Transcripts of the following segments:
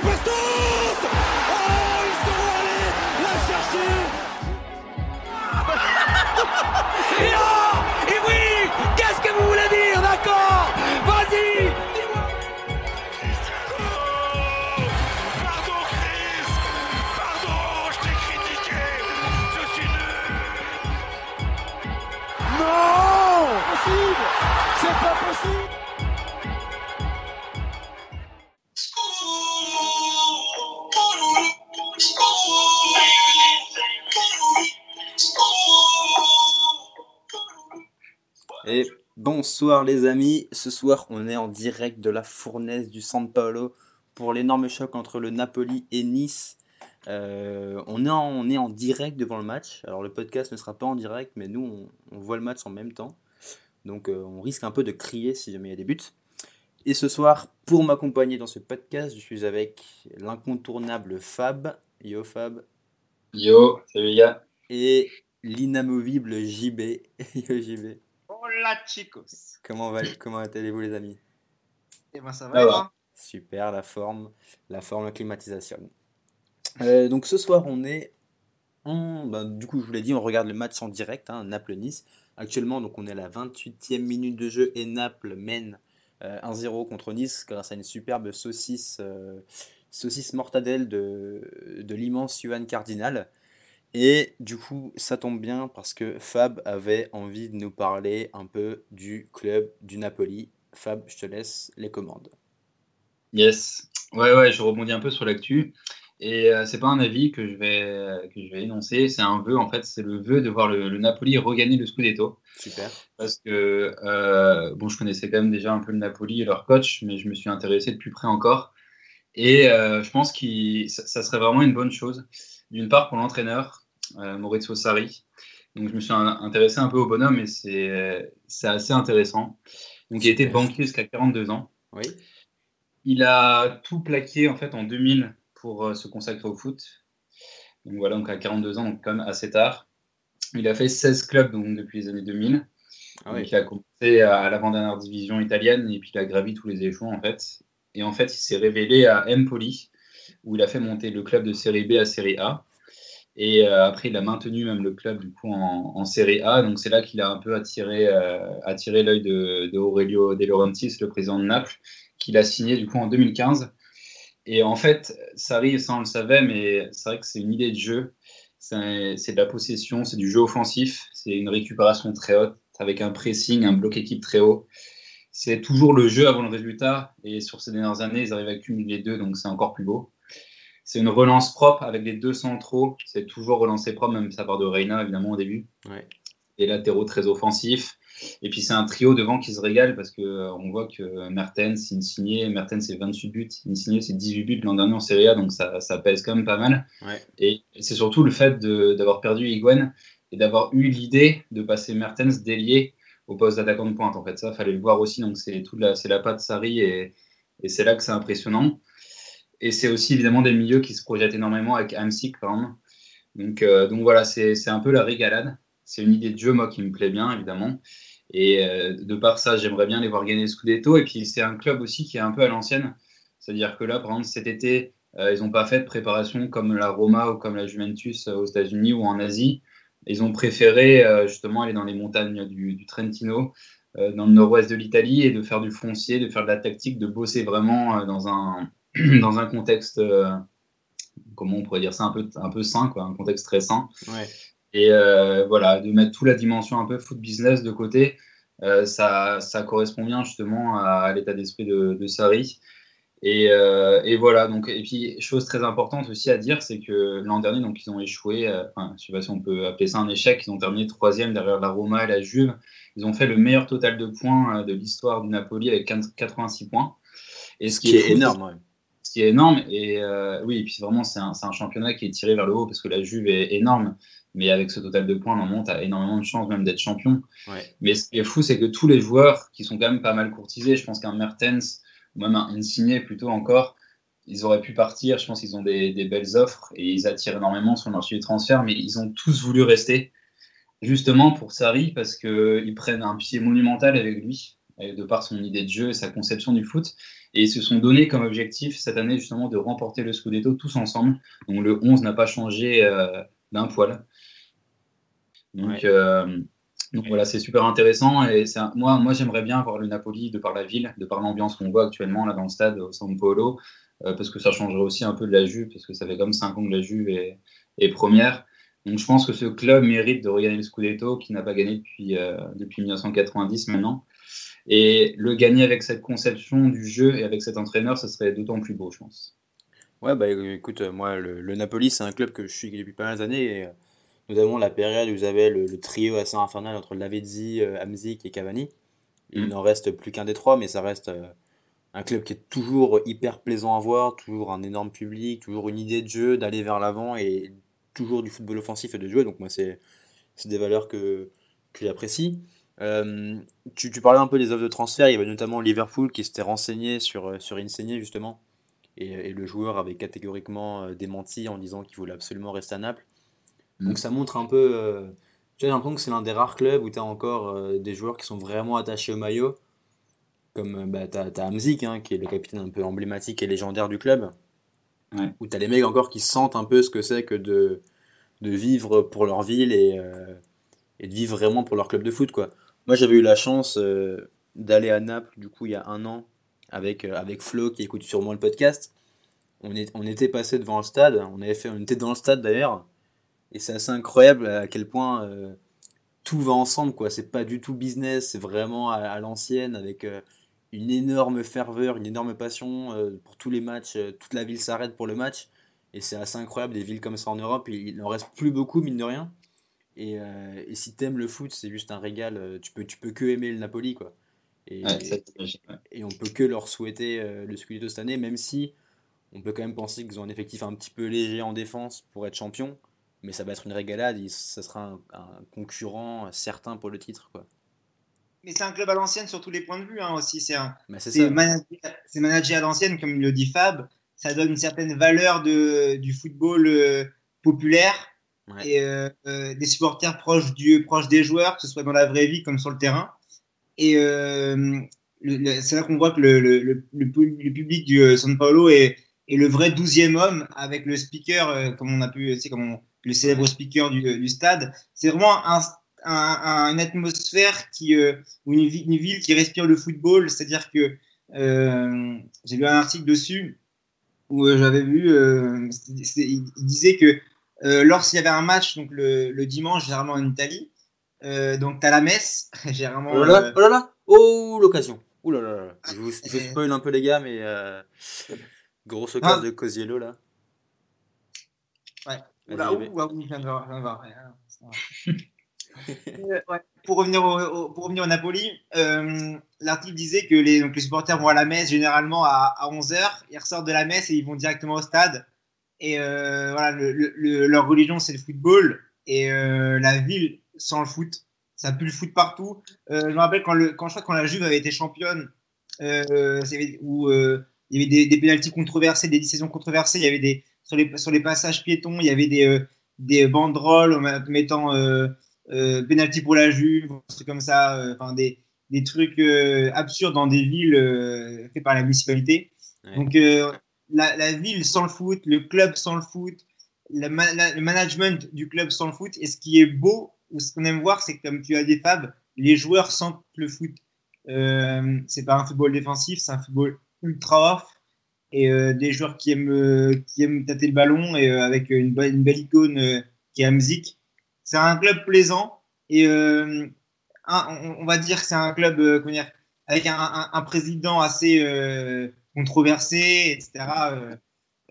Plastic Pistol! Bonsoir les amis, ce soir on est en direct de la fournaise du San Paolo pour l'énorme choc entre le Napoli et Nice. Euh, on, est en, on est en direct devant le match, alors le podcast ne sera pas en direct mais nous on, on voit le match en même temps. Donc euh, on risque un peu de crier si jamais il y a des buts. Et ce soir, pour m'accompagner dans ce podcast, je suis avec l'incontournable Fab, yo Fab, Yo, salut les gars. et l'inamovible JB, yo JB. Hola chicos. Comment, va, comment allez-vous les amis? Et ben ça va. toi Super, la forme, la forme, la climatisation. Euh, donc ce soir, on est en... ben, du coup, je vous l'ai dit, on regarde le match en direct, hein, Naples-Nice. Actuellement, donc on est à la 28e minute de jeu et Naples mène euh, 1-0 contre Nice grâce à une superbe saucisse, euh, saucisse mortadelle de, de l'immense Johan Cardinal. Et du coup, ça tombe bien parce que Fab avait envie de nous parler un peu du club du Napoli. Fab, je te laisse les commandes. Yes. Ouais, ouais, je rebondis un peu sur l'actu. Et euh, c'est pas un avis que je vais, que je vais énoncer, c'est un vœu, en fait, c'est le vœu de voir le, le Napoli regagner le Scudetto. Super. Parce que, euh, bon, je connaissais quand même déjà un peu le Napoli et leur coach, mais je me suis intéressé de plus près encore. Et euh, je pense que ça, ça serait vraiment une bonne chose. D'une part, pour l'entraîneur, euh, Maurizio Sarri. Donc, je me suis intéressé un peu au bonhomme et c'est assez intéressant. Donc, il a été Super. banquier jusqu'à 42 ans. Oui. Il a tout plaqué en fait en 2000 pour euh, se consacrer au foot. Donc voilà, donc à 42 ans, donc quand même assez tard. Il a fait 16 clubs donc, depuis les années 2000. Ah Donc, il a commencé à, à l'avant-dernière division italienne et puis il a gravi tous les échelons en fait. Et en fait, il s'est révélé à Empoli où il a fait monter le club de Série B à Série A. Et euh, après, il a maintenu même le club du coup en, Série A. Donc c'est là qu'il a un peu attiré, euh, attiré l'œil de, de Aurelio De Laurentiis, le président de Naples, qu'il a signé du coup en 2015. Et en fait, Sarri, ça on le savait, mais c'est vrai que c'est une idée de jeu. C'est c'est de la possession, c'est du jeu offensif, c'est une récupération très haute avec un pressing, un bloc équipe très haut. C'est toujours le jeu avant le résultat. Et sur ces dernières années, ils arrivent à cumuler les deux, donc c'est encore plus beau. C'est une relance propre avec les deux centraux. C'est toujours relancé propre, même ça part de Reina évidemment au début. Ouais. Les latéraux très offensifs. Et puis c'est un trio devant qui se régale parce que euh, on voit que Mertens, Insigné, Mertens c'est 28 buts, Insigné c'est 18 buts l'an dernier en Serie A, donc ça, ça pèse quand même pas mal. Ouais. Et c'est surtout le fait d'avoir perdu Higuain et d'avoir eu l'idée de passer Mertens délié au poste d'attaquant de pointe. En fait, ça fallait le voir aussi. Donc c'est la, c'est la patte Sarri et, et c'est là que c'est impressionnant. Et c'est aussi évidemment des milieux qui se projettent énormément avec Hamsik par exemple. Donc, euh, voilà, c'est un peu la régalade. C'est une idée de jeu, moi, qui me plaît bien, évidemment. Et euh, de par ça, j'aimerais bien les voir gagner le Scudetto. Et puis, c'est un club aussi qui est un peu à l'ancienne. C'est-à-dire que là, par exemple, cet été, euh, ils n'ont pas fait de préparation comme la Roma ou comme la Juventus aux États-Unis ou en Asie. Ils ont préféré justement aller dans les montagnes du, du Trentino, dans le nord-ouest de l'Italie, et de faire du foncier, de faire de la tactique, de bosser vraiment dans, un, dans un contexte, euh, comment on pourrait dire ça, un peu, un peu sain, quoi, un contexte très sain. Ouais. Et euh, voilà, de mettre toute la dimension un peu foot business de côté, euh, ça, ça correspond bien justement à, l'état d'esprit de, de Sarri. Et, euh, et voilà, donc, et puis, chose très importante aussi à dire, c'est que l'an dernier, donc, ils ont échoué, euh, enfin, je sais pas si on peut appeler ça un échec, ils ont terminé troisième derrière la Roma et la Juve. Ils ont fait le meilleur total de points euh, de l'histoire du Napoli avec 15 86 points. Et Ce qui est fou, énorme. Qui est énorme. Et euh, oui, et puis vraiment, c'est un, championnat qui est tiré vers le haut parce que la Juve est énorme. Mais avec ce total de points, normalement, tu as énormément de chances même d'être champion. Ouais. Mais ce qui est fou, c'est que tous les joueurs qui sont quand même pas mal courtisés, je pense qu'un Mertens ou même un Insigné plutôt encore, ils auraient pu partir. Je pense qu'ils ont des, des belles offres et ils attirent énormément sur le marché du transfert, mais ils ont tous voulu rester justement pour Sarri parce qu'ils prennent un pied monumental avec lui. De par son idée de jeu et sa conception du foot. Et ils se sont donné comme objectif cette année justement de remporter le Scudetto tous ensemble. Donc le 11 n'a pas changé euh, d'un poil. Donc, euh, donc voilà, c'est super intéressant. Et moi, moi j'aimerais bien voir le Napoli de par la ville, de par l'ambiance qu'on voit actuellement là dans le stade au San Paolo, euh, parce que ça changerait aussi un peu de la Juve, parce que ça fait comme 5 ans que la Juve est, est première. Donc je pense que ce club mérite de regagner le Scudetto, qui n'a pas gagné depuis, depuis 1990 maintenant. Et le gagner avec cette conception du jeu et avec cet entraîneur, ça serait d'autant plus beau, je pense. Ouais, bah écoute, moi, le, Napoli, c'est un club que je suis depuis pas mal d'années. Et, euh, notamment la période où vous avez le, trio assez infernal entre Lavezzi, euh, Hamzik et Cavani. Il mm. n'en reste plus qu'un des trois, mais ça reste euh, un club qui est toujours hyper plaisant à voir, toujours un énorme public, toujours une idée de jeu, d'aller vers l'avant et toujours du football offensif et de jouer. Donc moi, c'est des valeurs que, que j'apprécie. Euh, tu, tu, parlais un peu des offres de transfert, il y avait notamment Liverpool qui s'était renseigné sur, euh, sur Insigne justement, et, et, le joueur avait catégoriquement euh, démenti en disant qu'il voulait absolument rester à Naples. Mm. Donc ça montre un peu, j'ai l'impression que c'est l'un des rares clubs où tu as encore des joueurs qui sont vraiment attachés au maillot, comme bah, tu as, Hamzik, hein, qui est le capitaine un peu emblématique et légendaire du club, ouais. où tu as les mecs encore qui sentent un peu ce que c'est que de, de vivre pour leur ville et, et de vivre vraiment pour leur club de foot. quoi. Moi, j'avais eu la chance euh, d'aller à Naples, du coup, il y a un an, avec, euh, avec Flo, qui écoute sûrement le podcast. On, est, on était passé devant le stade, on, avait fait, on était dans le stade d'ailleurs, et c'est assez incroyable à quel point euh, tout va ensemble, quoi. C'est pas du tout business, c'est vraiment à, l'ancienne, avec une énorme ferveur, une énorme passion pour tous les matchs. toute la ville s'arrête pour le match, et c'est assez incroyable, des villes comme ça en Europe, il n'en reste plus beaucoup, mine de rien. Et, euh, et si t'aimes le foot, c'est juste un régal. Euh, tu peux, tu peux que aimer le Napoli, quoi. Et, et on peut que leur souhaiter euh, le Scudetto cette année, même si on peut quand même penser qu'ils ont un effectif un petit peu léger en défense pour être champion. Mais ça va être une régalade, ça sera un, concurrent certain pour le titre, quoi. Mais c'est un club à l'ancienne sur tous les points de vue hein, aussi. C'est managé, à l'ancienne, comme le dit Fab. Ça donne une certaine valeur de, du football populaire et euh, euh, des supporters proches, du, proches des joueurs, que ce soit dans la vraie vie comme sur le terrain. Et euh, c'est là qu'on voit que le, le, le, le, public du San Paulo est, est le vrai douzième homme avec le speaker, comme on a pu, c'est comme le célèbre speaker du, du stade. C'est vraiment un, un, une atmosphère qui, ou une, une, ville qui respire le football. C'est-à-dire que j'ai lu un article dessus où j'avais vu, il disait que euh, lorsqu'il y avait un match donc le, le dimanche, généralement en Italie, euh, donc tu as la messe, généralement. Oh là là, oh, là, là. oh l'occasion. Ouh là là, là. Je vous je spoil un peu les gars, mais euh, grosse occasion ah. de Cosiello là. Ouais. Oula, ouh, oui, je viens de voir. Je euh, ouais. Pour, revenir au, pour revenir au Napoli, euh, l'article disait que les, donc les supporters vont à la messe généralement à, à 11h, ils ressortent de la messe et ils vont directement au stade. Et euh, voilà, le, le, leur religion, c'est le football. Et euh, la ville, sans le foot, ça pue le foot partout. Euh, je me rappelle quand, le, quand je crois quand la Juve avait été championne, où il y avait des, des pénalties controversées, des décisions controversées, il y avait des sur les, sur les passages piétons, il y avait des, des banderoles mettant pénalty pour la Juve, des trucs comme ça, enfin des, des trucs absurdes dans des villes faites par la municipalité. Ouais. Donc la, ville sans le foot, le club sans le foot, le, management du club sans le foot. Et ce qui est beau, ou ce qu'on aime voir, c'est comme tu as des Fab, les joueurs sentent le foot. Euh, c'est pas un football défensif, c'est un football ultra off. Et euh, des joueurs qui aiment, euh, qui aiment tâter le ballon et euh, avec une, belle icône euh, qui est Amzik. C'est un club plaisant et on, va dire que c'est un club avec un président assez controversés, etc. Euh,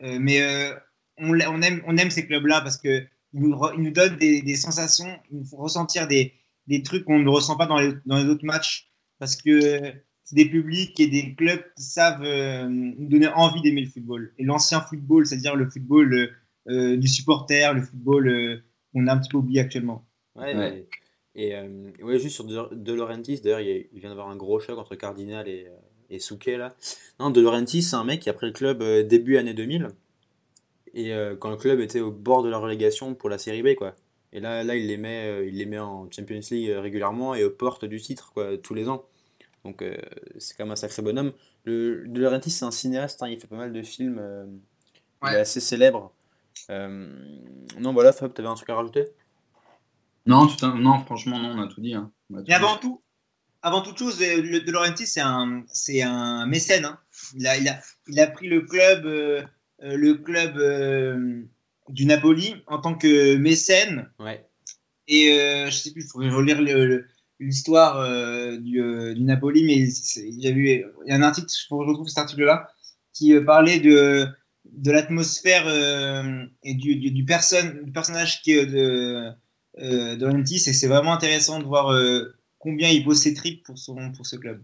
euh, mais euh, on, on, aime, on aime ces clubs-là parce qu'ils nous, ils nous donnent des, des, sensations, ils nous font ressentir des, des trucs qu'on ne ressent pas dans les, dans les autres matchs parce que c'est des publics et des clubs qui savent euh, nous donner envie d'aimer le football. Et l'ancien football, c'est-à-dire le football euh, du supporter, le football euh, qu'on a un petit peu oublié actuellement. Ouais, ouais. Et, et ouais, juste sur De, de Laurentiis, d'ailleurs, il, il vient d'avoir un gros choc entre Cardinal et, et Souquet là. Non, De Laurentiis, c'est un mec qui a pris le club euh, début année 2000 et euh, quand le club était au bord de la relégation pour la série B quoi. Et là, là il, les met, euh, il les met en Champions League régulièrement et aux portes du titre quoi, tous les ans. Donc euh, c'est quand même un sacré bonhomme. Le, De Laurentiis, c'est un cinéaste, hein, il fait pas mal de films. euh, Il Ouais. est assez célèbre. Euh, non, voilà, Fab, t'avais un truc à rajouter? Non, tout un- non, franchement, non, on a tout dit. hein. On a tout Mais avant dit. tout, avant toute chose, euh, le- De Laurentiis, c'est un, c'est un mécène. hein. Il, a, il, a, il a pris le club, euh, euh, le club euh, du Napoli en tant que mécène. Ouais. Et euh, je sais plus, il faut relire l'histoire du, du Napoli, mais il y a eu, il y a un article, je retrouve cet article-là, qui parlait de, de l'atmosphère et du, du, du, du personnage qui est de, de Laurentiis, et c'est vraiment intéressant de voir combien il pose ses tripes pour, son, pour ce club.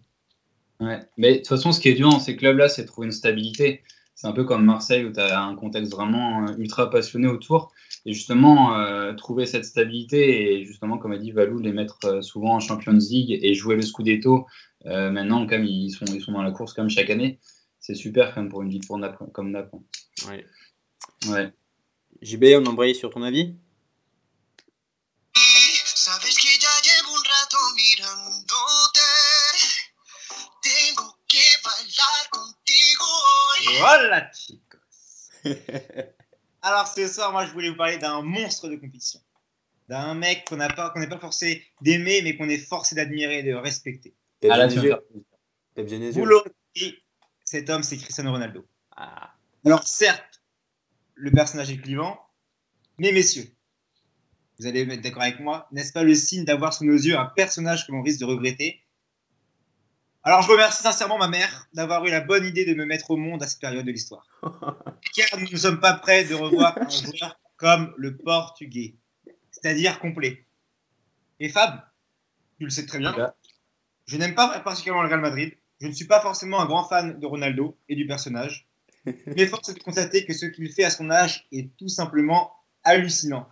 Ouais. Mais de toute façon, ce qui est dur dans ces clubs-là, c'est de trouver une stabilité. C'est un peu comme Marseille où tu as un contexte vraiment euh, ultra passionné autour. Et justement, euh, trouver cette stabilité et justement, comme a dit Valou, les mettre euh, souvent en Champions League et jouer le Scudetto. Euh, maintenant, quand même, ils sont, ils sont dans la course comme chaque année. C'est super quand même pour une ville pour Naples, comme Naples. ouais. Ouais. JB, on embraye sur ton avis? Alors ce soir, moi, je voulais vous parler d'un monstre de compétition. D'un mec qu'on n'a pas, qu'on n'est pas forcé d'aimer, mais qu'on est forcé d'admirer et de respecter. Pep là, tu Genesio. vas me faire- Pep Genesio. Vous l'aurez compris, cet homme, c'est Cristiano Ronaldo. Ah. Alors certes, le personnage est clivant, mais messieurs, vous allez être d'accord avec moi, n'est-ce pas le signe d'avoir sous nos yeux un personnage que l'on risque de regretter Alors je remercie sincèrement ma mère d'avoir eu la bonne idée de me mettre au monde à cette période de l'histoire. Car nous ne sommes pas prêts de revoir un joueur comme le portugais, c'est-à-dire complet. Et Fab, tu le sais très bien, je n'aime pas particulièrement le Real Madrid, je ne suis pas forcément un grand fan de Ronaldo et du personnage, mais force est de constater que ce qu'il fait à son âge est tout simplement hallucinant,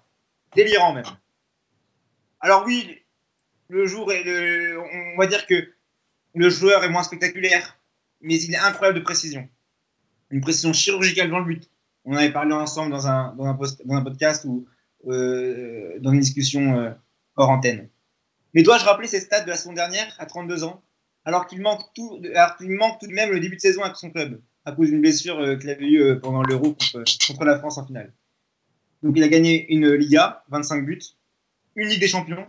délirant même. Alors oui, le jour est le, on va dire que le joueur est moins spectaculaire, mais il est incroyable de précision, une précision chirurgicale dans le but. On avait parlé ensemble dans un, podcast ou euh, dans une discussion euh, hors antenne. Mais dois-je rappeler ses stats de la saison dernière à 32 ans, alors qu'il manque tout, de même le début de saison avec son club à cause d'une blessure euh, qu'il avait eue pendant l'Euro contre, contre la France en finale. Donc il a gagné une Liga, 25 buts, une Ligue des Champions,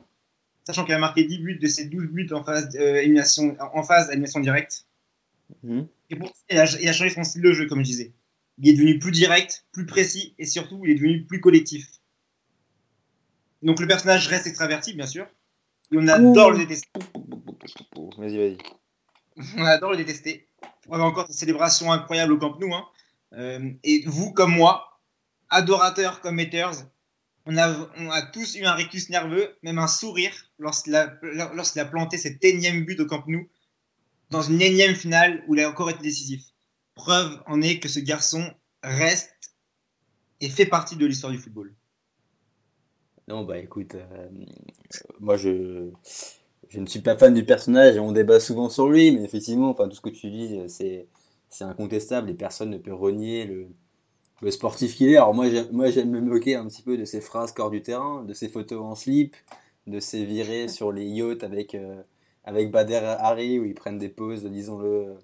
sachant qu'il a marqué 10 buts de ses 12 buts en phase euh, en phase d'élimination directe. Mhm. Et pour ça, il a, il a changé son style de jeu, comme je disais. Il est devenu plus direct, plus précis, et surtout, il est devenu plus collectif. Donc le personnage reste extraverti, bien sûr, et on adore le détester. Vas-y, vas-y. On adore le détester. On a encore des célébrations incroyables au Camp Nou. hein. Euh, et vous, comme moi, adorateurs comme haters, on a, tous eu un rictus nerveux, même un sourire, lorsqu'il a, planté cet énième but au Camp Nou, dans une énième finale où il a encore été décisif. Preuve en est que ce garçon reste et fait partie de l'histoire du football. Non, bah écoute, euh, moi je, je ne suis pas fan du personnage et on débat souvent sur lui, mais effectivement, enfin, tout ce que tu dis, c'est, c'est incontestable et personne ne peut renier le, le sportif qu'il est. Alors moi j'aime, moi, j'aime me moquer un petit peu de ses phrases corps du terrain, de ses photos en slip, de ses virées sur les yachts avec, euh, avec Bader Harry où ils prennent des poses, disons-le,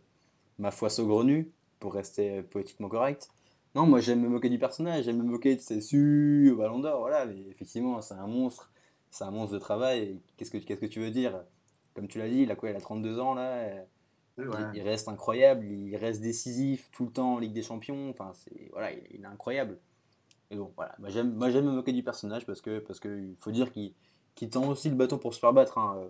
ma foi saugrenue, pour rester poétiquement correct. Non, moi j'aime me moquer du personnage, j'aime me moquer de ses su au ballon d'or, voilà, mais effectivement, c'est un monstre, c'est un monstre de travail. Qu'est-ce que, qu'est-ce que tu veux dire? Comme tu l'as dit, il a quoi Il a 32 ans là, euh, il, il reste incroyable, il reste décisif tout le temps en Ligue des Champions, enfin, c'est, voilà, il, il est incroyable. Et bon, voilà, moi j'aime, moi, j'aime me moquer du personnage parce que, parce que il faut dire qu'il, qu'il tend aussi le bâton pour se faire battre. Hein.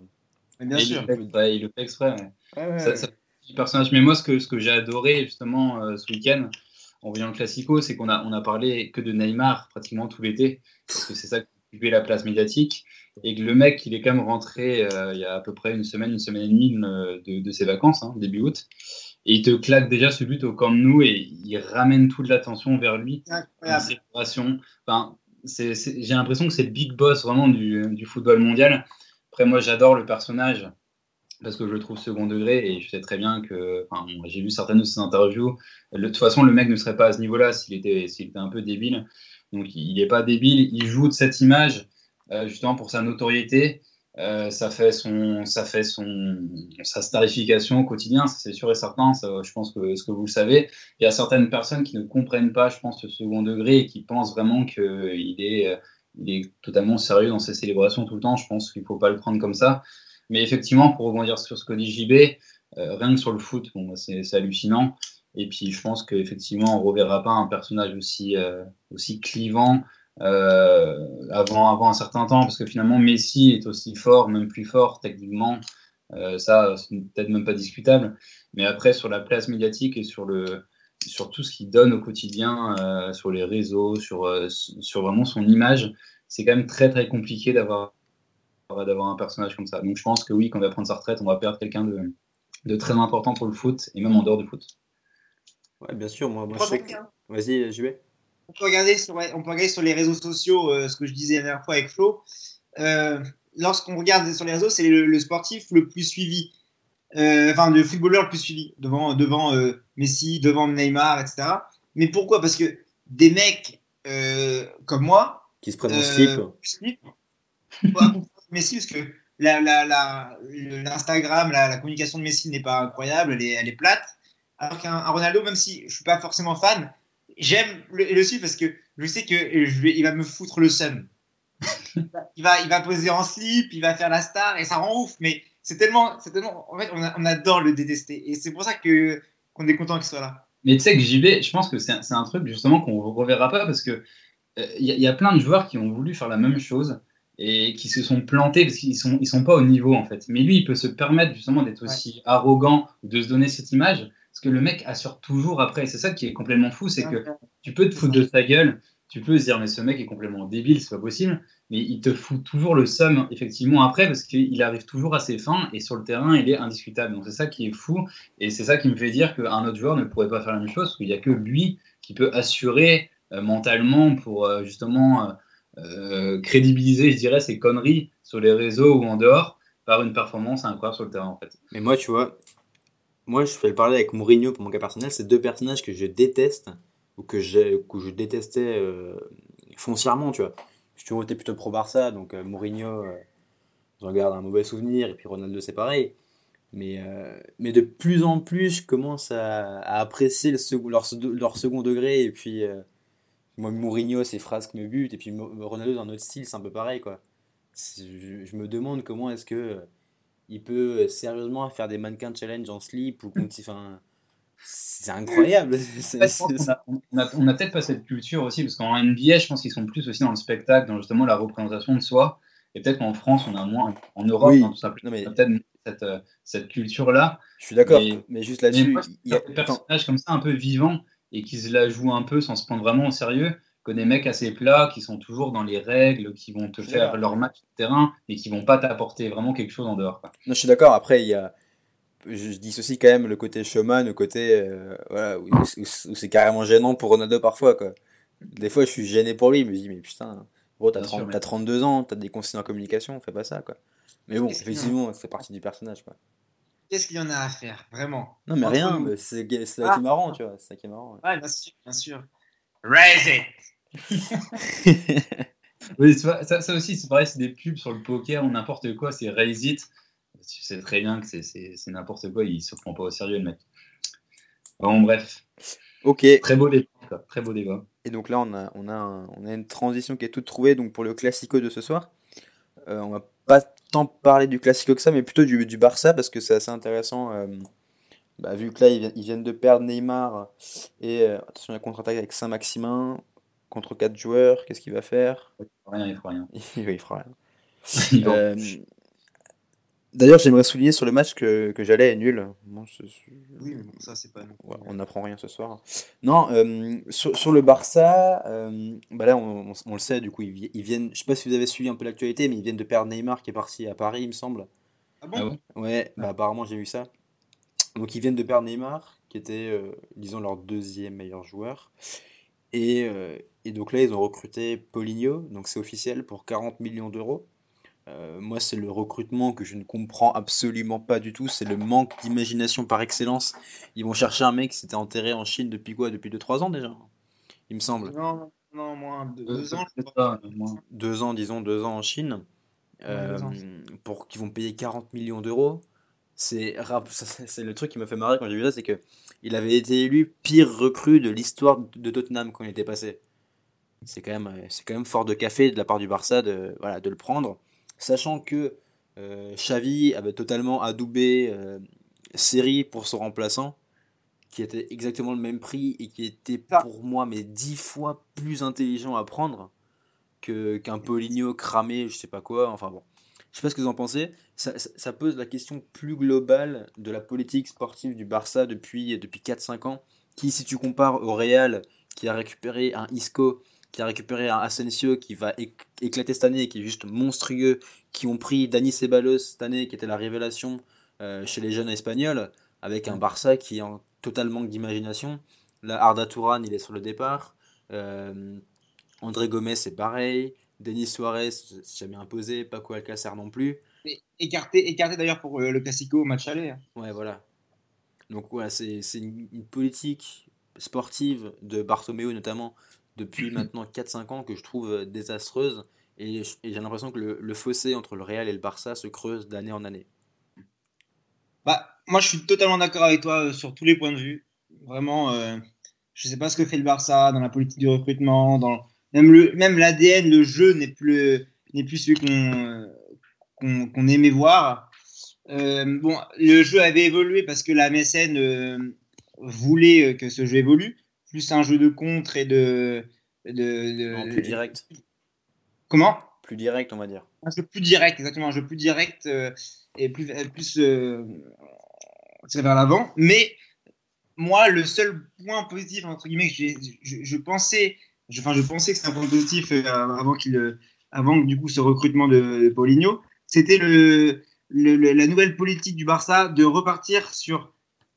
Mais bien Et sûr. Il, le fait, ouais, il le fait exprès. ouais. Ouais, ouais, Ça- ouais. ça- du personnage. Mais moi, ce que, ce que j'ai adoré justement euh, ce week-end, en voyant le Classico, c'est qu'on a, on a parlé que de Neymar pratiquement tout l'été, parce que c'est ça la place médiatique, et que le mec, il est quand même rentré euh, il y a à peu près une semaine, une semaine et demie de, de ses vacances, hein, début août, et il te claque déjà ce but au Camp Nou et il ramène toute l'attention vers lui, Incroyable. Enfin, j'ai l'impression que c'est le big boss vraiment du, du football mondial. Après, moi, j'adore le personnage parce que je le trouve second degré et je sais très bien que, enfin, j'ai lu certaines de ses interviews. Le- de toute façon, le mec ne serait pas à ce niveau-là s'il était, s'il était un peu débile. Donc, il n'est pas débile. Il joue de cette image euh, justement pour sa notoriété. Euh, ça fait son, ça fait son, sa starification au quotidien, c'est sûr et certain. Ça, je pense que ce que vous le savez, il y a certaines personnes qui ne comprennent pas, je pense, ce second degré et qui pensent vraiment qu'il est, il est totalement sérieux dans ses célébrations tout le temps. Je pense qu'il ne faut pas le prendre comme ça. Mais effectivement, pour rebondir sur ce que dit JB, euh, rien que sur le foot, bon, bah, c'est hallucinant. Et puis, je pense qu'effectivement, on ne reverra pas un personnage aussi, euh, aussi clivant euh, avant, avant un certain temps, parce que finalement, Messi est aussi fort, même plus fort techniquement. ça, c'est peut-être même pas discutable. Mais après, sur la place médiatique et sur, le, sur tout ce qu'il donne au quotidien, sur les réseaux, sur, sur vraiment son image, c'est quand même très, très compliqué d'avoir d'avoir un personnage comme ça. Donc je pense que oui, quand on va prendre sa retraite, on va perdre quelqu'un de, de très important pour le foot et même en dehors du foot. Ouais, bien sûr, moi, moi je sais que... Vas-y, j'y vais. On peut, regarder sur, on peut regarder sur les réseaux sociaux euh, ce que je disais la dernière fois avec Flo. Euh, lorsqu'on regarde sur les réseaux, c'est le, sportif le plus suivi, euh, enfin le footballeur le plus suivi, devant, devant Messi, devant Neymar, etc. Mais pourquoi? Parce que des mecs comme moi, qui se prennent en slip, Messi, parce que l'Instagram, la, la, communication de Messi n'est pas incroyable, elle est, elle est plate. Alors qu'un Ronaldo, même si je suis pas forcément fan, j'aime le, le suivre parce que je sais que je vais, il va me foutre le seum. il va, il va poser en slip, il va faire la star et ça rend ouf. Mais c'est tellement, c'est tellement, en fait, on, on, adore le détester et c'est pour ça que qu'on est content qu'il soit là. Mais tu sais que vais, je pense que c'est un, truc justement qu'on reverra pas parce que il euh, y, y, a plein de joueurs qui ont voulu faire la même chose et qui se sont plantés parce qu'ils sont ils sont pas au niveau en fait. Mais lui, il peut se permettre justement d'être aussi arrogant de se donner cette image parce que le mec assure toujours après. C'est ça qui est complètement fou, c'est que tu peux te foutre de sa gueule, tu peux se dire mais ce mec est complètement débile, c'est pas possible, mais il te fout toujours le seum effectivement après parce qu'il arrive toujours à ses fins et sur le terrain il est indiscutable. Donc c'est ça qui est fou et c'est ça qui me fait dire qu'un autre joueur ne pourrait pas faire la même chose parce qu'il y a que lui qui peut assurer euh, mentalement pour euh, justement euh, euh, crédibiliser, je dirais, ces conneries sur les réseaux ou en dehors par une performance incroyable sur le terrain, en fait. Mais moi, tu vois, moi, je fais le parler avec Mourinho pour mon cas personnel. C'est deux personnages que je déteste ou que, que je détestais euh, foncièrement, tu vois. Je suis été plutôt pro Barça, donc euh, Mourinho, j'en garde un mauvais souvenir, et puis Ronaldo, c'est pareil. Mais, mais de plus en plus, je commence à, apprécier le leur, second degré, et puis moi, Mourinho, ses phrases me butent, et puis Ronaldo dans notre style, c'est un peu pareil, quoi. Je, me demande comment est-ce que euh, il peut euh, sérieusement faire des mannequins challenge en slip ou enfin, c'est incroyable. on a, on a, peut-être pas cette culture aussi, parce qu'en NBA, je pense qu'ils sont plus aussi dans le spectacle, dans justement la représentation de soi. Et peut-être qu'en France, on a moins, en Europe, hein, tout simplement, mais... peut-être cette, euh, cette culture-là. Je suis d'accord, mais, juste là-dessus, il y a des personnages comme ça un peu vivants et qui se la jouent un peu sans se prendre vraiment au sérieux que des mecs assez plats qui sont toujours dans les règles, qui vont te faire leur match de terrain et qui vont pas t'apporter vraiment quelque chose en dehors. Non, je suis d'accord. Après, il y a, je, dissocie quand même le côté showman, le côté euh, voilà, où, c'est carrément gênant pour Ronaldo parfois. Quoi. Des fois, je suis gêné pour lui. Je me dis, mais putain, gros, t'as, 32 ans, t'as des conseils en communication, fais pas ça. Quoi. Mais bon, effectivement, c'est partie du personnage. Quoi qu'est-ce qu'il y en a à faire, vraiment? Non, mais rien, c'est ça qui est ah. marrant, tu vois. C'est ça qui est marrant. Ouais, bien sûr, bien sûr. Raise it oui, ça, ça, aussi, c'est pareil, c'est des pubs sur le poker ou n'importe quoi, c'est Raise it. Tu sais très bien que c'est n'importe quoi, il se prend pas au sérieux, le mec. Bon, bref. Ok. Très beau débat. Très beau débat. Et donc là, on a, on, a on a une transition qui est toute trouvée donc pour le classico de ce soir. Euh, on va pas tant parler du Classico que ça, mais plutôt du, du Barça, parce que c'est assez intéressant. Euh, bah, vu que là, ils, viennent de perdre Neymar, et euh, attention, la contre-attaque avec Saint-Maximin, contre 4 joueurs, qu'est-ce qu'il va faire? Il fera rien, il fera rien. il fera rien. D'ailleurs, j'aimerais souligner sur le match que, que j'allais est nul. Oui, mais bon, ça, c'est pas. on n'apprend rien ce soir. Non, euh, sur, sur, le Barça, euh, bah là, on, on, le sait, du coup, ils, ils, viennent. Je sais pas si vous avez suivi un peu l'actualité, mais ils viennent de perdre Neymar qui est parti à Paris, il me semble. Ah bon? Ah Ouais, bah, apparemment, j'ai vu ça. Donc, ils viennent de perdre Neymar, qui était, euh, disons, leur deuxième meilleur joueur. Et, et donc là, ils ont recruté Poligno, donc c'est officiel, pour 40 millions d'euros. Euh, moi, c'est le recrutement que je ne comprends absolument pas du tout. C'est le manque d'imagination par excellence. Ils vont chercher un mec qui s'était enterré en Chine depuis quoi? Depuis 2-3 ans déjà Il me semble. Non, non, moins. Deux, ans, pas, Deux ans, disons, deux ans en Chine. euh, pour qui vont payer 40 millions d'euros. C'est c'est le truc qui m'a fait marrer quand j'ai vu ça, c'est que il avait été élu pire recrue de l'histoire de Tottenham quand il était passé. C'est quand même c'est quand même fort de café de la part du Barça de voilà de le prendre, sachant que euh, Xavi avait totalement adoubé euh, Série pour son remplaçant, qui était exactement le même prix et qui était pour moi mais dix fois plus intelligent à prendre que qu'un Poligno cramé, je sais pas quoi. Enfin bon, je sais pas ce que vous en pensez. Ça, pose la question plus globale de la politique sportive du Barça depuis, depuis 4-5 ans. Qui, si tu compares au Real, qui a récupéré un Isco, qui a récupéré un Asensio qui va éclater cette année qui est juste monstrueux, qui ont pris Dani Ceballos cette année, qui était la révélation euh, chez les jeunes espagnols, avec un Barça qui est en total manque d'imagination. Là, Arda Touran, il est sur le départ. Euh, André Gomez, c'est pareil. Denis Suarez, c'est jamais imposé. Paco Alcacer non plus. écarté, écarté d'ailleurs pour euh, le Classico match aller. Hein. Ouais, voilà. Donc, voilà, c'est une, une, politique sportive de Bartomeu, notamment depuis maintenant 4-5 ans, que je trouve euh, désastreuse. Et, j'ai l'impression que le, fossé entre le Real et le Barça se creuse d'année en année. Bah, moi, je suis totalement d'accord avec toi euh, sur tous les points de vue. Vraiment, je ne sais pas ce que fait le Barça dans la politique du recrutement, dans même le même l'ADN, le jeu n'est plus n'est plus celui qu'on qu'on aimait voir. Euh, bon, le jeu avait évolué parce que la MSN euh, voulait que ce jeu évolue, plus un jeu de contre et de de, plus direct. Comment? Plus direct, on va dire. Un jeu plus direct, exactement, un jeu plus direct euh, et plus plus vers l'avant. Mais moi, le seul point positif entre guillemets que je, je pensais je, enfin, je pensais que c'était un point positif euh, avant, qu'il, euh, avant du coup ce recrutement de, Paulinho. C'était le, la nouvelle politique du Barça de repartir sur,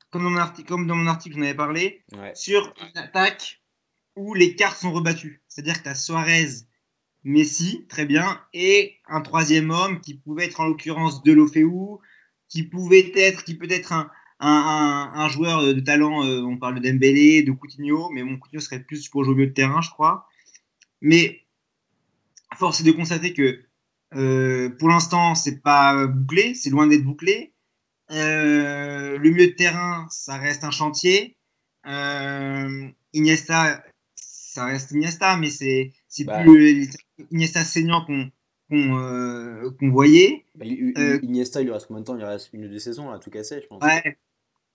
comme dans mon article, comme dans mon article j'en avais parlé, sur une attaque où les cartes sont rebattues. C'est-à-dire que tu as Suarez, Messi, très bien, et un troisième homme qui pouvait être en l'occurrence Delofeu, qui pouvait être, qui peut être un, un, joueur de talent, euh, on parle de Dembélé, de Coutinho, mais mon Coutinho serait plus pour jouer au milieu de terrain, je crois. Mais force est de constater que euh, pour l'instant, c'est pas bouclé, c'est loin d'être bouclé. Euh, le milieu de terrain, ça reste un chantier. Iniesta, ça reste Iniesta, mais c'est bah. plus Iniesta saignant qu'on qu'on voyait. Bah, Iniesta, il lui reste combien de temps? Il lui reste une ou deux saisons à tout casser, je pense. Ouais,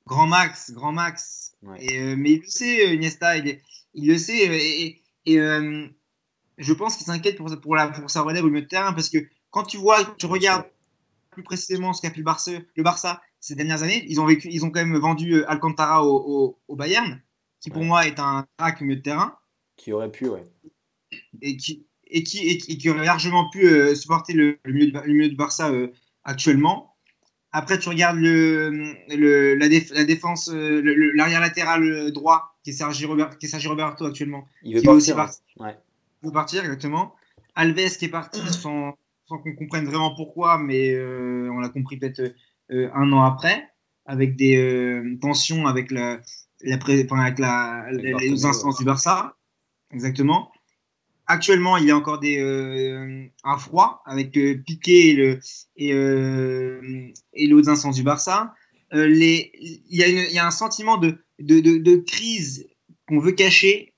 Grand Max, Grand Max. Et, euh, mais il le sait, euh, Iniesta, il, il le sait. Euh, et, je pense qu'il s'inquiète pour, pour, la, pour sa relève au milieu de terrain parce que quand tu vois, tu regardes plus précisément ce qu'a fait le Barça, le Barça ces dernières années, ils ont, vécu, ils ont quand même vendu Alcantara au, au, Bayern, qui pour moi est un crack au milieu de terrain. Qui aurait pu, ouais. Et qui, et qui, et qui, aurait largement pu supporter le, le, milieu de, le milieu de Barça actuellement. Après, tu regardes le, le la, défense, euh, l'arrière latéral droit, qui est Sergi, Robert, qui est Roberto actuellement. Il veut partir. Ouais. Il veut partir, exactement. Alves qui est parti sans, sans qu'on comprenne vraiment pourquoi, mais euh, on l'a compris peut-être euh, un an après, avec des tensions avec, la, la, avec la, les instances du Barça. Exactement. Actuellement, il y a encore des, euh, un froid avec euh, Piqué et, le, et, euh, et les instances du Barça. Euh, il, y a un sentiment de, crise qu'on veut cacher,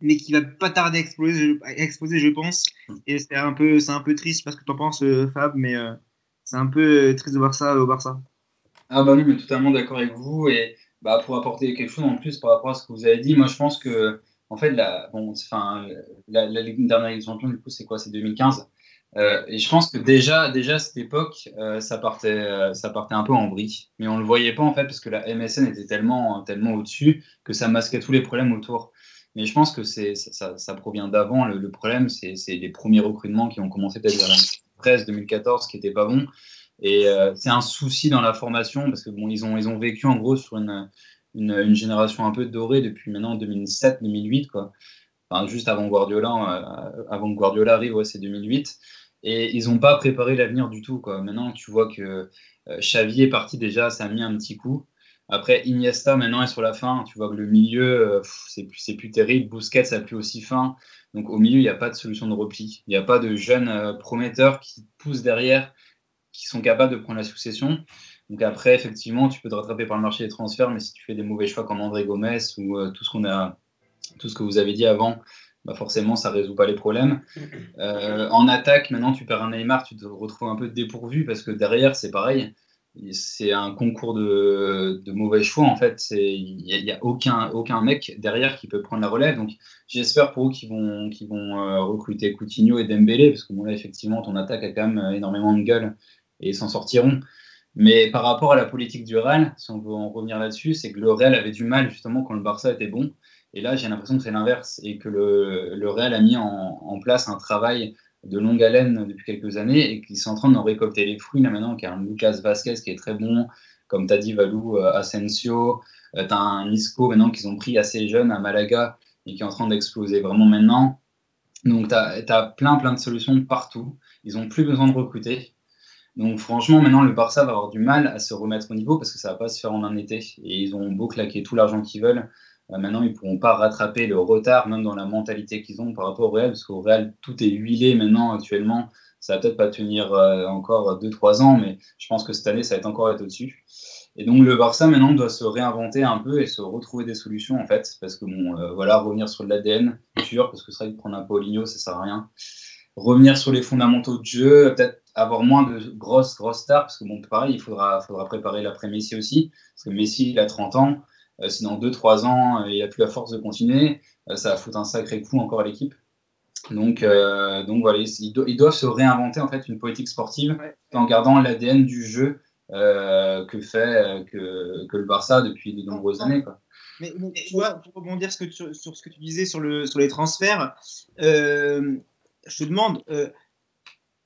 mais qui va pas tarder à exploser, je pense. Et c'est un peu, c'est un peu triste parce que tu en penses, Fab, mais c'est un peu triste de voir ça au Barça. Ah bah oui, mais totalement d'accord avec vous. Et bah, pour apporter quelque chose en plus par rapport à ce que vous avez dit, moi je pense que en fait, la, la, dernière Ligue des Champions, du coup, c'est quoi? C'est 2015. Euh, et je pense que déjà, déjà à cette époque, euh, ça partait, euh, ça partait un peu en vrille. Mais on le voyait pas en fait parce que la MSN était tellement, tellement au-dessus que ça masquait tous les problèmes autour. Mais je pense que c'est, ça, ça, provient d'avant. Le, problème, c'est, les premiers recrutements qui ont commencé peut-être vers 2013, 2014, qui n'étaient pas bons. Et c'est un souci dans la formation parce que bon, ils ont, ils ont vécu en gros sur une une, génération un peu dorée depuis maintenant 2007-2008, quoi. Enfin, juste avant Guardiola, euh, avant que Guardiola arrive, c'est 2008. Et ils n'ont pas préparé l'avenir du tout, quoi. Maintenant, tu vois que euh, Xavi est parti déjà, ça a mis un petit coup. Après, Iniesta maintenant est sur la fin. Tu vois que le milieu, euh, c'est plus, plus terrible. Busquets n'a plus aussi fin. Donc au milieu, il n'y a pas de solution de repli. Il n'y a pas de jeunes euh, prometteurs qui poussent derrière, qui sont capables de prendre la succession. Donc après, effectivement, tu peux te rattraper par le marché des transferts, mais si tu fais des mauvais choix comme André Gomez ou euh, tout ce qu'on a, tout ce que vous avez dit avant, bah forcément, ça résout pas les problèmes. Euh, en attaque, maintenant, tu perds un Neymar, tu te retrouves un peu dépourvu parce que derrière, c'est pareil. C'est un concours de, de, mauvais choix en fait. Il n'y a, a, aucun, aucun mec derrière qui peut prendre la relève. Donc j'espère pour eux qu'ils vont, euh, recruter Coutinho et Dembélé parce que bon, là effectivement ton attaque a quand même énormément de gueule et s'en sortiront. Mais par rapport à la politique du Real, si on veut en revenir là-dessus, c'est que le Real avait du mal justement quand le Barça était bon. Et là, j'ai l'impression que c'est l'inverse et que le, le, Real a mis en, place un travail de longue haleine depuis quelques années et qu'ils sont en train d'en récolter les fruits là maintenant. Qu'il y a un Lucas Vasquez qui est très bon, comme tu as dit, Valou, euh, Asensio. Euh, tu as un Isco maintenant qu'ils ont pris assez jeune à Malaga et qui est en train d'exploser vraiment maintenant. Donc, tu as, plein, plein de solutions partout. Ils n'ont plus besoin de recruter. Donc franchement, maintenant, le Barça va avoir du mal à se remettre au niveau parce que ça va pas se faire en un été. Et ils ont beau claquer tout l'argent qu'ils veulent. Euh, maintenant, ils pourront pas rattraper le retard, même dans la mentalité qu'ils ont par rapport au Real, parce qu'au Real, tout est huilé maintenant, actuellement. Ça va peut-être pas tenir euh, encore 2-3 ans, mais je pense que cette année, ça va être encore être au-dessus. Et donc, le Barça, maintenant, doit se réinventer un peu et se retrouver des solutions, en fait, parce que, bon, euh, voilà, revenir sur l'ADN pur, parce que c'est vrai que prendre un Paulinho, ça sert à rien. Revenir sur les fondamentaux de jeu, peut-être avoir moins de grosses, grosses stars, parce que bon, pareil, il faudra, faudra préparer l'après-Messi aussi, parce que Messi, il a 30 ans, euh, si dans 2-3 ans, euh, il n'a plus la force de continuer, euh, ça va foutre un sacré coup encore à l'équipe. Donc, euh, donc voilà, ils, do ils, doivent se réinventer en fait une politique sportive ouais. en gardant l'ADN du jeu euh, que fait que, que, le Barça depuis de nombreuses années. Quoi. Mais, mais, tu vois, pour rebondir ce que tu, sur ce que tu disais sur, le, sur les transferts, euh, je te demande, euh,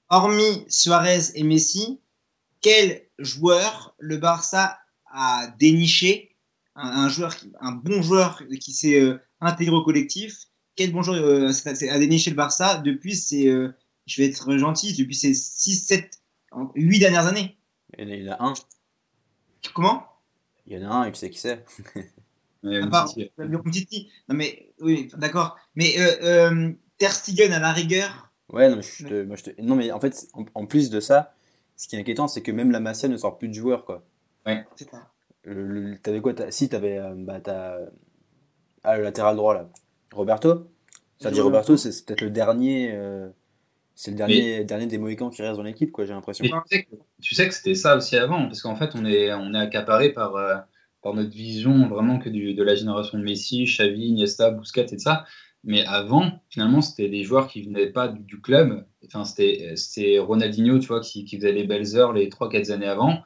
hormis Suarez et Messi, quel joueur le Barça a déniché? Un, un joueur, un bon joueur qui s'est euh, intégré au collectif. Quel bon joueur euh, a déniché le Barça depuis ces, euh, je vais être gentil, depuis ces 6, 7, 8 dernières années? Il y en a un. Comment? Il y en a un et tu sais qui c'est? À part, non mais oui, d'accord. Mais euh, euh, Ter Stegen à la rigueur, Ouais, non mais, je te, moi, je te... non, mais en fait, en, en, plus de ça, ce qui est inquiétant, c'est que même la Masia ne sort plus de joueurs, quoi. Ouais. C'est ça. T'avais quoi as... Si, t'avais euh, bah, ah, le latéral droit, là. Roberto Ça dit Roberto, c'est peut-être le dernier. Euh... C'est le dernier, mais... dernier des Mohicans qui reste dans l'équipe, quoi, j'ai l'impression. Tu sais que, tu sais que c'était ça aussi avant, parce qu'en fait, on est, on est accaparé par, euh, par notre vision vraiment que du, de la génération de Messi, Xavi, Iniesta, Busquets et ça. Mais avant, finalement, c'était des joueurs qui venaient pas du, du club. Enfin, c'était Ronaldinho, tu vois, qui, qui, faisait les belles heures les 3-4 années avant.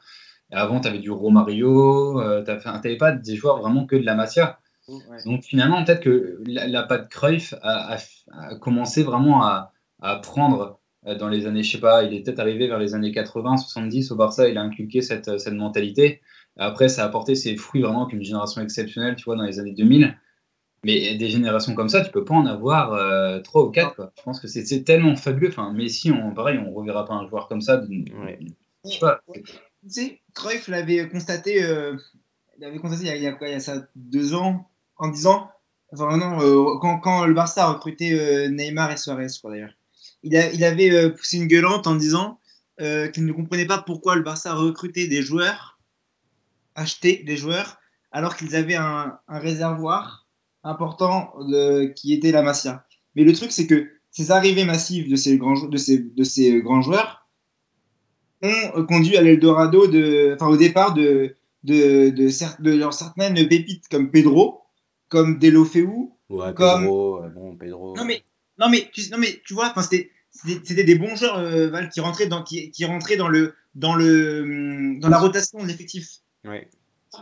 Et avant, tu avais du Romario, euh, tu n'avais pas des joueurs vraiment que de la Masia. Ouais. Donc finalement, peut-être que la, la patte Cruyff a, a, a, commencé vraiment à, à prendre dans les années, je sais pas, il est peut-être arrivé vers les années 80, 70 au Barça, il a inculqué cette, cette mentalité. Après, ça a apporté ses fruits vraiment qu'une génération exceptionnelle, tu vois, dans les années 2000. Mais des générations comme ça, tu peux pas en avoir euh, trois ou quatre. Quoi. Je pense que c'est tellement fabuleux. Enfin, Messi, on, pareil, on reverra pas un joueur comme ça. Ouais. Je sais pas. Tu sais, Cruyff l'avait constaté, euh, il avait constaté il y, a, il, y a quoi, il y a ça deux ans, en disant, enfin non, euh, quand, quand, le Barça a recruté euh, Neymar et Suarez, je crois d'ailleurs, il, a, il avait euh, poussé une gueulante en disant euh, qu'il ne comprenait pas pourquoi le Barça recrutait des joueurs, achetait des joueurs, alors qu'ils avaient un, un réservoir important de, qui était la Masia. Mais le truc, c'est que ces arrivées massives de ces grands, de ces, de ces grands joueurs ont conduit à l'Eldorado, de, enfin au départ de, de, de, de, certaines pépites comme Pedro, comme Delofeu, ouais, comme... Pedro, euh, bon, Pedro. Non mais, non mais, tu, non mais tu vois, c'était c'était des bons joueurs euh, Val, qui rentraient dans qui, qui rentraient dans le dans le dans la rotation de l'effectif. Ouais.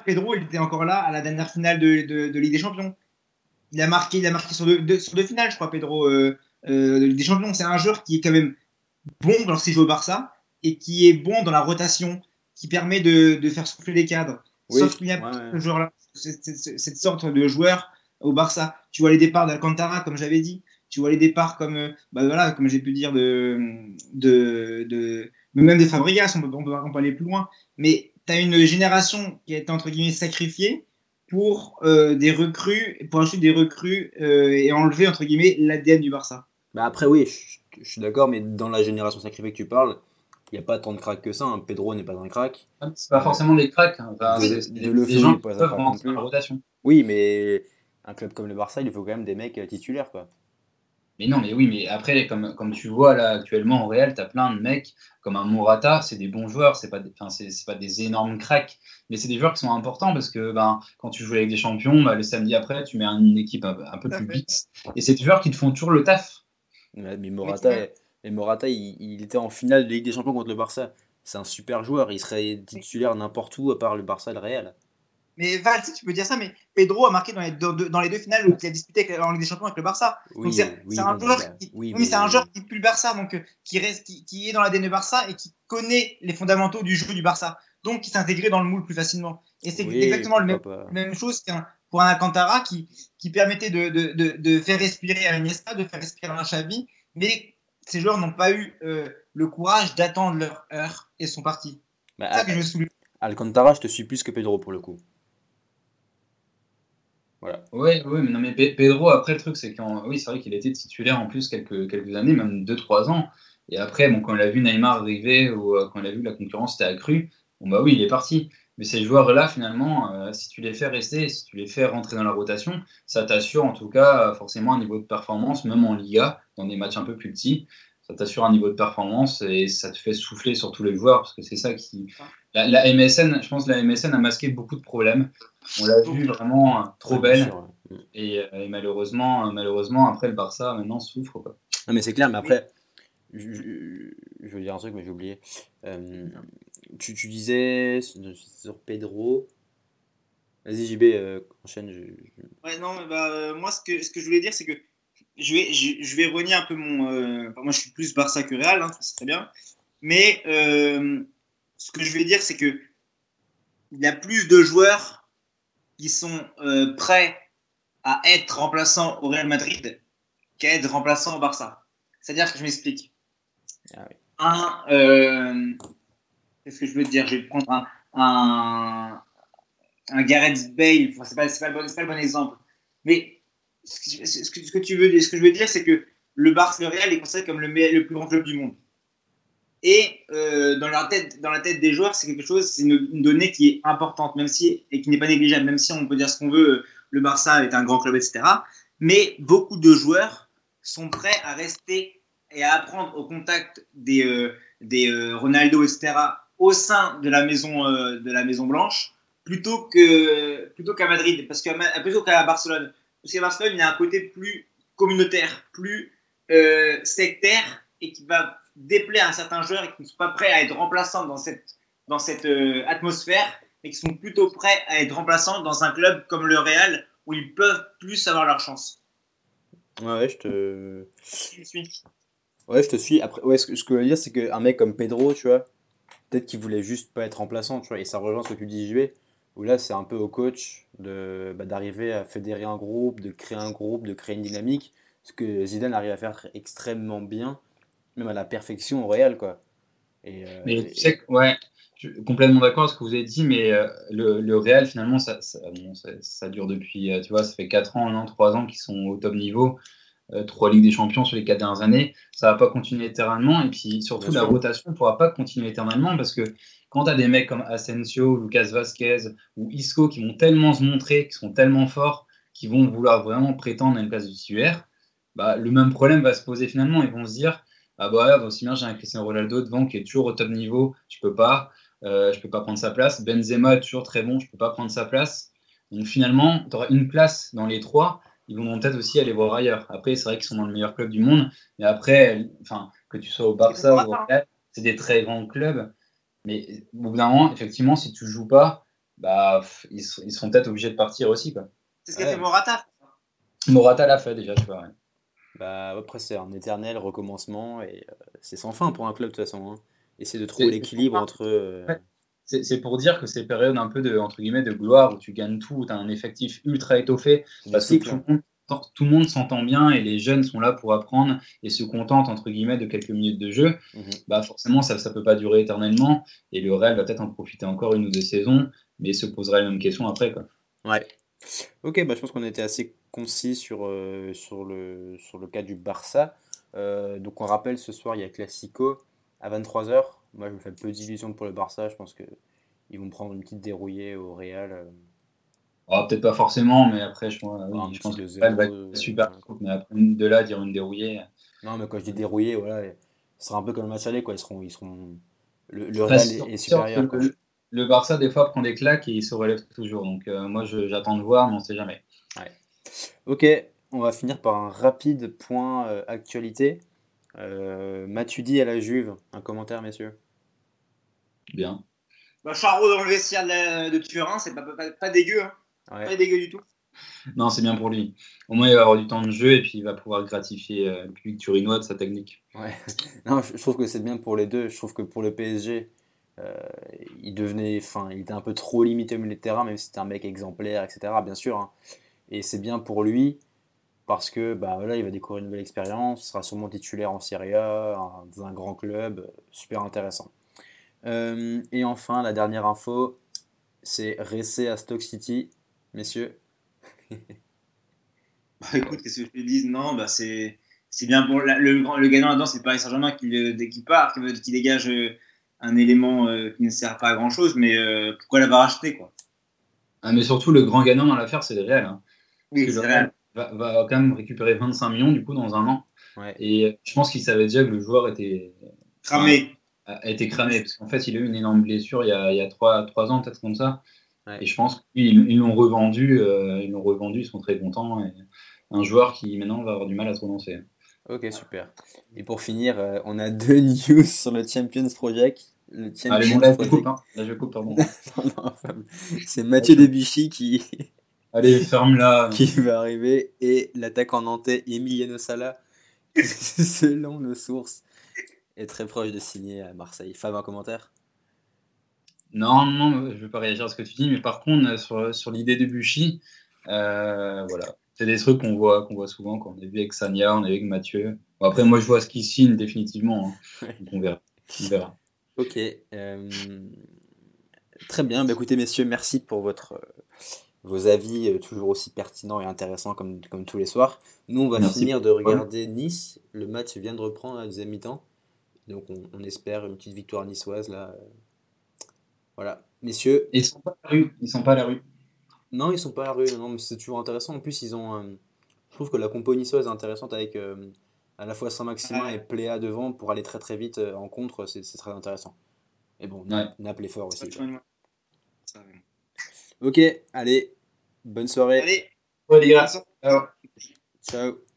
Pedro, il était encore là à la dernière finale de, de, de Ligue des Champions il a marqué, il a marqué sur deux, deux, sur deux finales, je crois, Pedro, euh, euh, des champions. C'est un joueur qui est quand même bon lorsqu'il joue au Barça et qui est bon dans la rotation, qui permet de, de faire souffler les cadres. Oui, Sauf qu'il n'y a pas ouais. ce joueur-là, cette sorte de joueur au Barça. Tu vois les départs d'Alcantara, comme j'avais dit. Tu vois les départs comme, euh, bah voilà, comme j'ai pu dire de, de, de, même des Fabregas, on peut, on peut, aller plus loin. Mais as une génération qui a été entre guillemets sacrifiée pour euh, des recrues, pour acheter des recrues euh, et enlever entre guillemets l'ADN du Barça. Bah après, oui, je, je suis d'accord, mais dans la génération sacrifiée que tu parles, il n'y a pas tant de cracks que ça. hein. Pedro n'est pas un crack. C'est pas forcément des cracks. hein. Enfin, Oui, des, gens qui peuvent rentrer dans la rotation. Oui, mais un club comme le Barça, il faut quand même des mecs euh, titulaires, quoi. Mais non, mais oui, mais après, comme, comme tu vois là actuellement au Real, tu as plein de mecs comme un Morata, c'est des bons joueurs, c'est pas, des- enfin, c'est c'est pas des énormes cracks, mais c'est des joueurs qui sont importants parce que ben, quand tu joues avec des champions, bah, le samedi après, tu mets une équipe un, un peu plus vite. Et c'est des joueurs qui te font toujours le taf. Ouais, Mais Morata, Mais et Morata il, il était en finale de Ligue des Champions contre le Barça. C'est un super joueur, il serait titulaire n'importe où à part le Barça et le Real. Mais Val, si tu peux dire ça, mais Pedro a marqué dans les deux, dans les deux finales où il a disputé avec- en Ligue des Champions avec le Barça. Oui, donc c'est oui, un bon, joueur bah, qui, oui, mais c'est un mais- joueur qui pue le Barça, donc euh, qui reste, qui, qui est dans l'ADN du Barça et qui connaît les fondamentaux du jeu du Barça, donc qui intégré dans le moule plus facilement. Et c'est exactement même, la même chose qu'un pour un Alcantara qui, qui permettait de, de, de, de faire respirer un Iniesta, de faire respirer un Xavi, mais ces joueurs n'ont pas eu euh, le courage d'attendre leur heure et sont partis. Bah, ça que je. Alcantara, je te suis plus que Pedro pour le coup. Voilà. Ouais, ouais, mais non, mais Pe- Pedro, après, le truc, c'est qu'en, oui, c'est vrai qu'il était titulaire en plus quelques, quelques années, même 2-3 ans. Et après, bon, quand il a vu Neymar arriver ou euh, quand il a vu que la concurrence était accrue, bon, bah oui, il est parti. Mais ces joueurs-là, finalement, euh, si tu les fais rester, si tu les fais rentrer dans la rotation, ça t'assure en tout cas euh, forcément un niveau de performance, même en Liga, dans des matchs un peu plus petits. Ça t'assure un niveau de performance et ça te fait souffler sur tous les joueurs parce que c'est ça qui. La, la MSN, je pense que la MSN a masqué beaucoup de problèmes. On l'a vu vraiment euh, trop Ouais, belle. bien sûr, ouais. Et, euh, et malheureusement, euh, malheureusement, après le Barça maintenant souffre. Quoi. Non, mais c'est clair, mais après, je, je- je veux dire un truc, mais j'ai oublié. Euh, tu, tu disais sur Pedro. Vas-y, JB, euh, enchaîne. je- je- Ouais, non, mais bah, euh, moi, ce que, ce que je voulais dire, c'est que je vais, je, je vais renier un peu mon. euh, enfin, moi, je suis plus Barça que Real, hein, c'est très bien. Mais euh, ce que je vais dire, c'est que il y a plus de joueurs qui sont euh, prêts à être remplaçants au Real Madrid qu'à être remplaçants au Barça. C'est-à-dire que je m'explique. Ah oui. Un. euh, Qu'est-ce que je veux dire? Je vais prendre un. un un Gareth Bale, enfin, c'est pas, le bon- c'est pas le bon exemple. Mais ce que, ce que- ce que tu veux, ce que je veux dire, c'est que le Barça, le Real est considéré comme le plus grand club du monde. Et euh, dans, la tête, dans la tête des joueurs, c'est quelque chose, c'est une, donnée qui est importante, même si et qui n'est pas négligeable, même si on peut dire ce qu'on veut, le Barça est un grand club, etc. Mais beaucoup de joueurs sont prêts à rester et à apprendre au contact des, euh, des euh, Ronaldo, etc. au sein de la maison euh, de la Maison Blanche plutôt que plutôt qu'à Madrid, parce que plutôt qu'à Barcelone, parce qu'à Barcelone il y a un côté plus communautaire, plus euh, sectaire et qui va déplaire à certains joueurs et qui ne sont pas prêts à être remplaçants dans cette dans cette euh, atmosphère, mais qui sont plutôt prêts à être remplaçants dans un club comme le Real où ils peuvent plus avoir leur chance. Ouais, je te. Suis Ouais, je te suis. Après, ouais, ce que, ce que je veux dire, c'est qu'un mec comme Pedro, tu vois, peut-être qu'il voulait juste pas être remplaçant, tu vois, et ça rejoint ce que tu dis, où là, c'est un peu au coach de bah, d'arriver à fédérer un groupe, de créer un groupe, de créer une dynamique, ce que Zidane arrive à faire extrêmement bien, même à la perfection au Real, quoi. Et, euh, Mais et- tu sais ouais, je suis complètement d'accord avec ce que vous avez dit, mais euh, le, le Real, finalement, ça, ça, bon, ça, ça dure depuis, euh, tu vois, ça fait 4 ans, 1 an, 3 ans qu'ils sont au top niveau. Euh, trois Ligues des Champions sur les 4 dernières années, ça va pas continuer éternellement. Et puis surtout, Bien la sûr. rotation ne pourra pas continuer éternellement parce que quand tu as des mecs comme Asensio, Lucas Vasquez ou Isco qui vont tellement se montrer, qui sont tellement forts, qui vont vouloir vraiment prétendre à une place de titulaire, bah, le même problème va se poser finalement. Ils vont se dire Ah bah, ouais, aussi bien j'ai un Cristiano Ronaldo devant qui est toujours au top niveau, je peux pas, euh, je peux pas prendre sa place. Benzema est toujours très bon, je peux pas prendre sa place. Donc finalement, tu auras une place dans les trois ils vont peut-être aussi aller voir ailleurs. Après, c'est vrai qu'ils sont dans le meilleur club du monde, mais après, enfin, que tu sois au Barça ou au Real, c'est des très grands clubs. Mais au bout d'un moment, effectivement, si tu joues pas, bah, ils, ils seront peut-être obligés de partir aussi. Quoi. C'est ce qu'a Ouais. fait Morata. Morata l'a fait déjà, tu vois. ouais. Bah, après, c'est un éternel recommencement et euh, c'est sans fin pour un club de toute façon. Hein. Essayer de trouver l'équilibre entre. euh, Ouais. C'est pour dire que ces périodes un peu de, entre guillemets, de gloire où tu gagnes tout, où tu as un effectif ultra étoffé, parce que cycles. tout le monde, tout le monde s'entend bien et les jeunes sont là pour apprendre et se contentent entre guillemets de quelques minutes de jeu, Mhm. bah forcément ça ne peut pas durer éternellement et le Real va peut-être en profiter encore une ou deux saisons, mais se posera les mêmes questions après. Quoi. Ouais. Ok, bah, je pense qu'on était assez concis sur, euh, sur, le, sur le cas du Barça. Euh, donc on rappelle, ce soir, il y a Classico à 23h. Moi, je me fais peu d'illusions pour le Barça. Je pense qu'ils vont prendre une petite dérouillée au Real. euh. Oh, peut-être pas forcément, mais après je, oui, pense que 2-0, le va être super. ouais. Mais après de là dire une dérouillée. Non, mais quand je dis dérouillée, voilà, ce sera un peu comme le match aller, quoi. Ils seront, ils seront... Le, le Real est, supérieur. que quoi. le, le Barça des fois prend des claques et il se relève toujours. Donc euh, moi j'attends de voir, mais on sait jamais. Ok, on va finir par un rapide point euh, actualité. Euh, Matuidi à la Juve, un commentaire, messieurs? Bien. Bah, Charo dans le vestiaire de, la- de Turin, c'est pas, pas, pas dégueu. Hein. Ouais. Pas dégueu du tout. Non, c'est bien pour lui. Au moins, il va avoir du temps de jeu et puis il va pouvoir gratifier euh, le public turinois de sa technique. Ouais. Non, je je trouve que c'est bien pour les deux. Je trouve que pour le PSG, euh, il devenait, enfin, il était un peu trop limité au milieu de terrain, même si c'était un mec exemplaire, etc. Bien sûr. hein. Et c'est bien pour lui parce que bah voilà, il va découvrir une nouvelle expérience, il sera sûrement titulaire en Serie A, dans un grand club, euh, super intéressant. Euh, et enfin, la dernière info, c'est Ressé à Stoke City, messieurs. Bah, écoute, qu'est-ce que je te dis Non, bah, c'est c'est bien pour le, gagnant là-dedans, c'est Paris Saint-Germain qui, qu'il part, qui, qui dégage euh, un élément euh, qui ne sert pas à grand chose, mais euh, pourquoi l'avoir acheté quoi? Ah, mais surtout, le grand gagnant dans l'affaire, c'est le Real. hein. Oui, Parce que c'est le réel. Real va, va quand même récupérer 25 millions du coup dans un an. Ouais. Et je pense qu'il savait déjà que le joueur était, Cramé. a a été cramé parce qu'en fait, il a eu une énorme blessure il y a, il y a 3, ans, peut-être comme ça. Ouais. Et je pense qu'ils ils l'ont revendu, euh, ils l'ont revendu, ils sont très contents. Et un joueur qui maintenant va avoir du mal à se relancer. Ok, super. Et pour finir, euh, on a deux news sur le Champions Project. Le Champions Allez, bon, là, je Project. coupe. Hein. Là, je coupe, pardon. C'est Mathieu Debuchy qui, Allez, qui va arriver et l'attaquant nantais Emiliano Sala, selon nos sources, est très proche de signer à Marseille. Fab, un commentaire? Non, non, je ne vais pas réagir à ce que tu dis, mais par contre, euh, sur, sur l'idée de Buchy, euh, voilà. C'est des trucs qu'on voit, qu'on voit souvent, qu'on a vu avec Sanya, on a vu avec Mathieu. Bon, après, moi, je vois ce qu'il signe définitivement. hein. Donc, on verra. On verra. Ok. euh, très bien. Bah, écoutez, messieurs, merci pour votre, euh, vos avis euh, toujours aussi pertinents et intéressants comme, comme tous les soirs. Nous, on va Merci finir de regarder Nice. Le match vient de reprendre à la deuxième mi-temps. Donc, on, on espère une petite victoire niçoise là. Voilà. Messieurs, ils sont pas à la rue. Ils sont pas à la rue. Non, ils sont pas à la rue. Non, mais c'est toujours intéressant. En plus, ils ont. euh, je trouve que la compo niçoise est intéressante avec euh, à la fois Saint-Maximin et Pléa devant pour aller très très vite euh, en contre. C'est c'est très intéressant. Et bon, Ouais. Naples est fort aussi. ça. Ok, allez, bonne soirée. Allez, les gars. Ciao.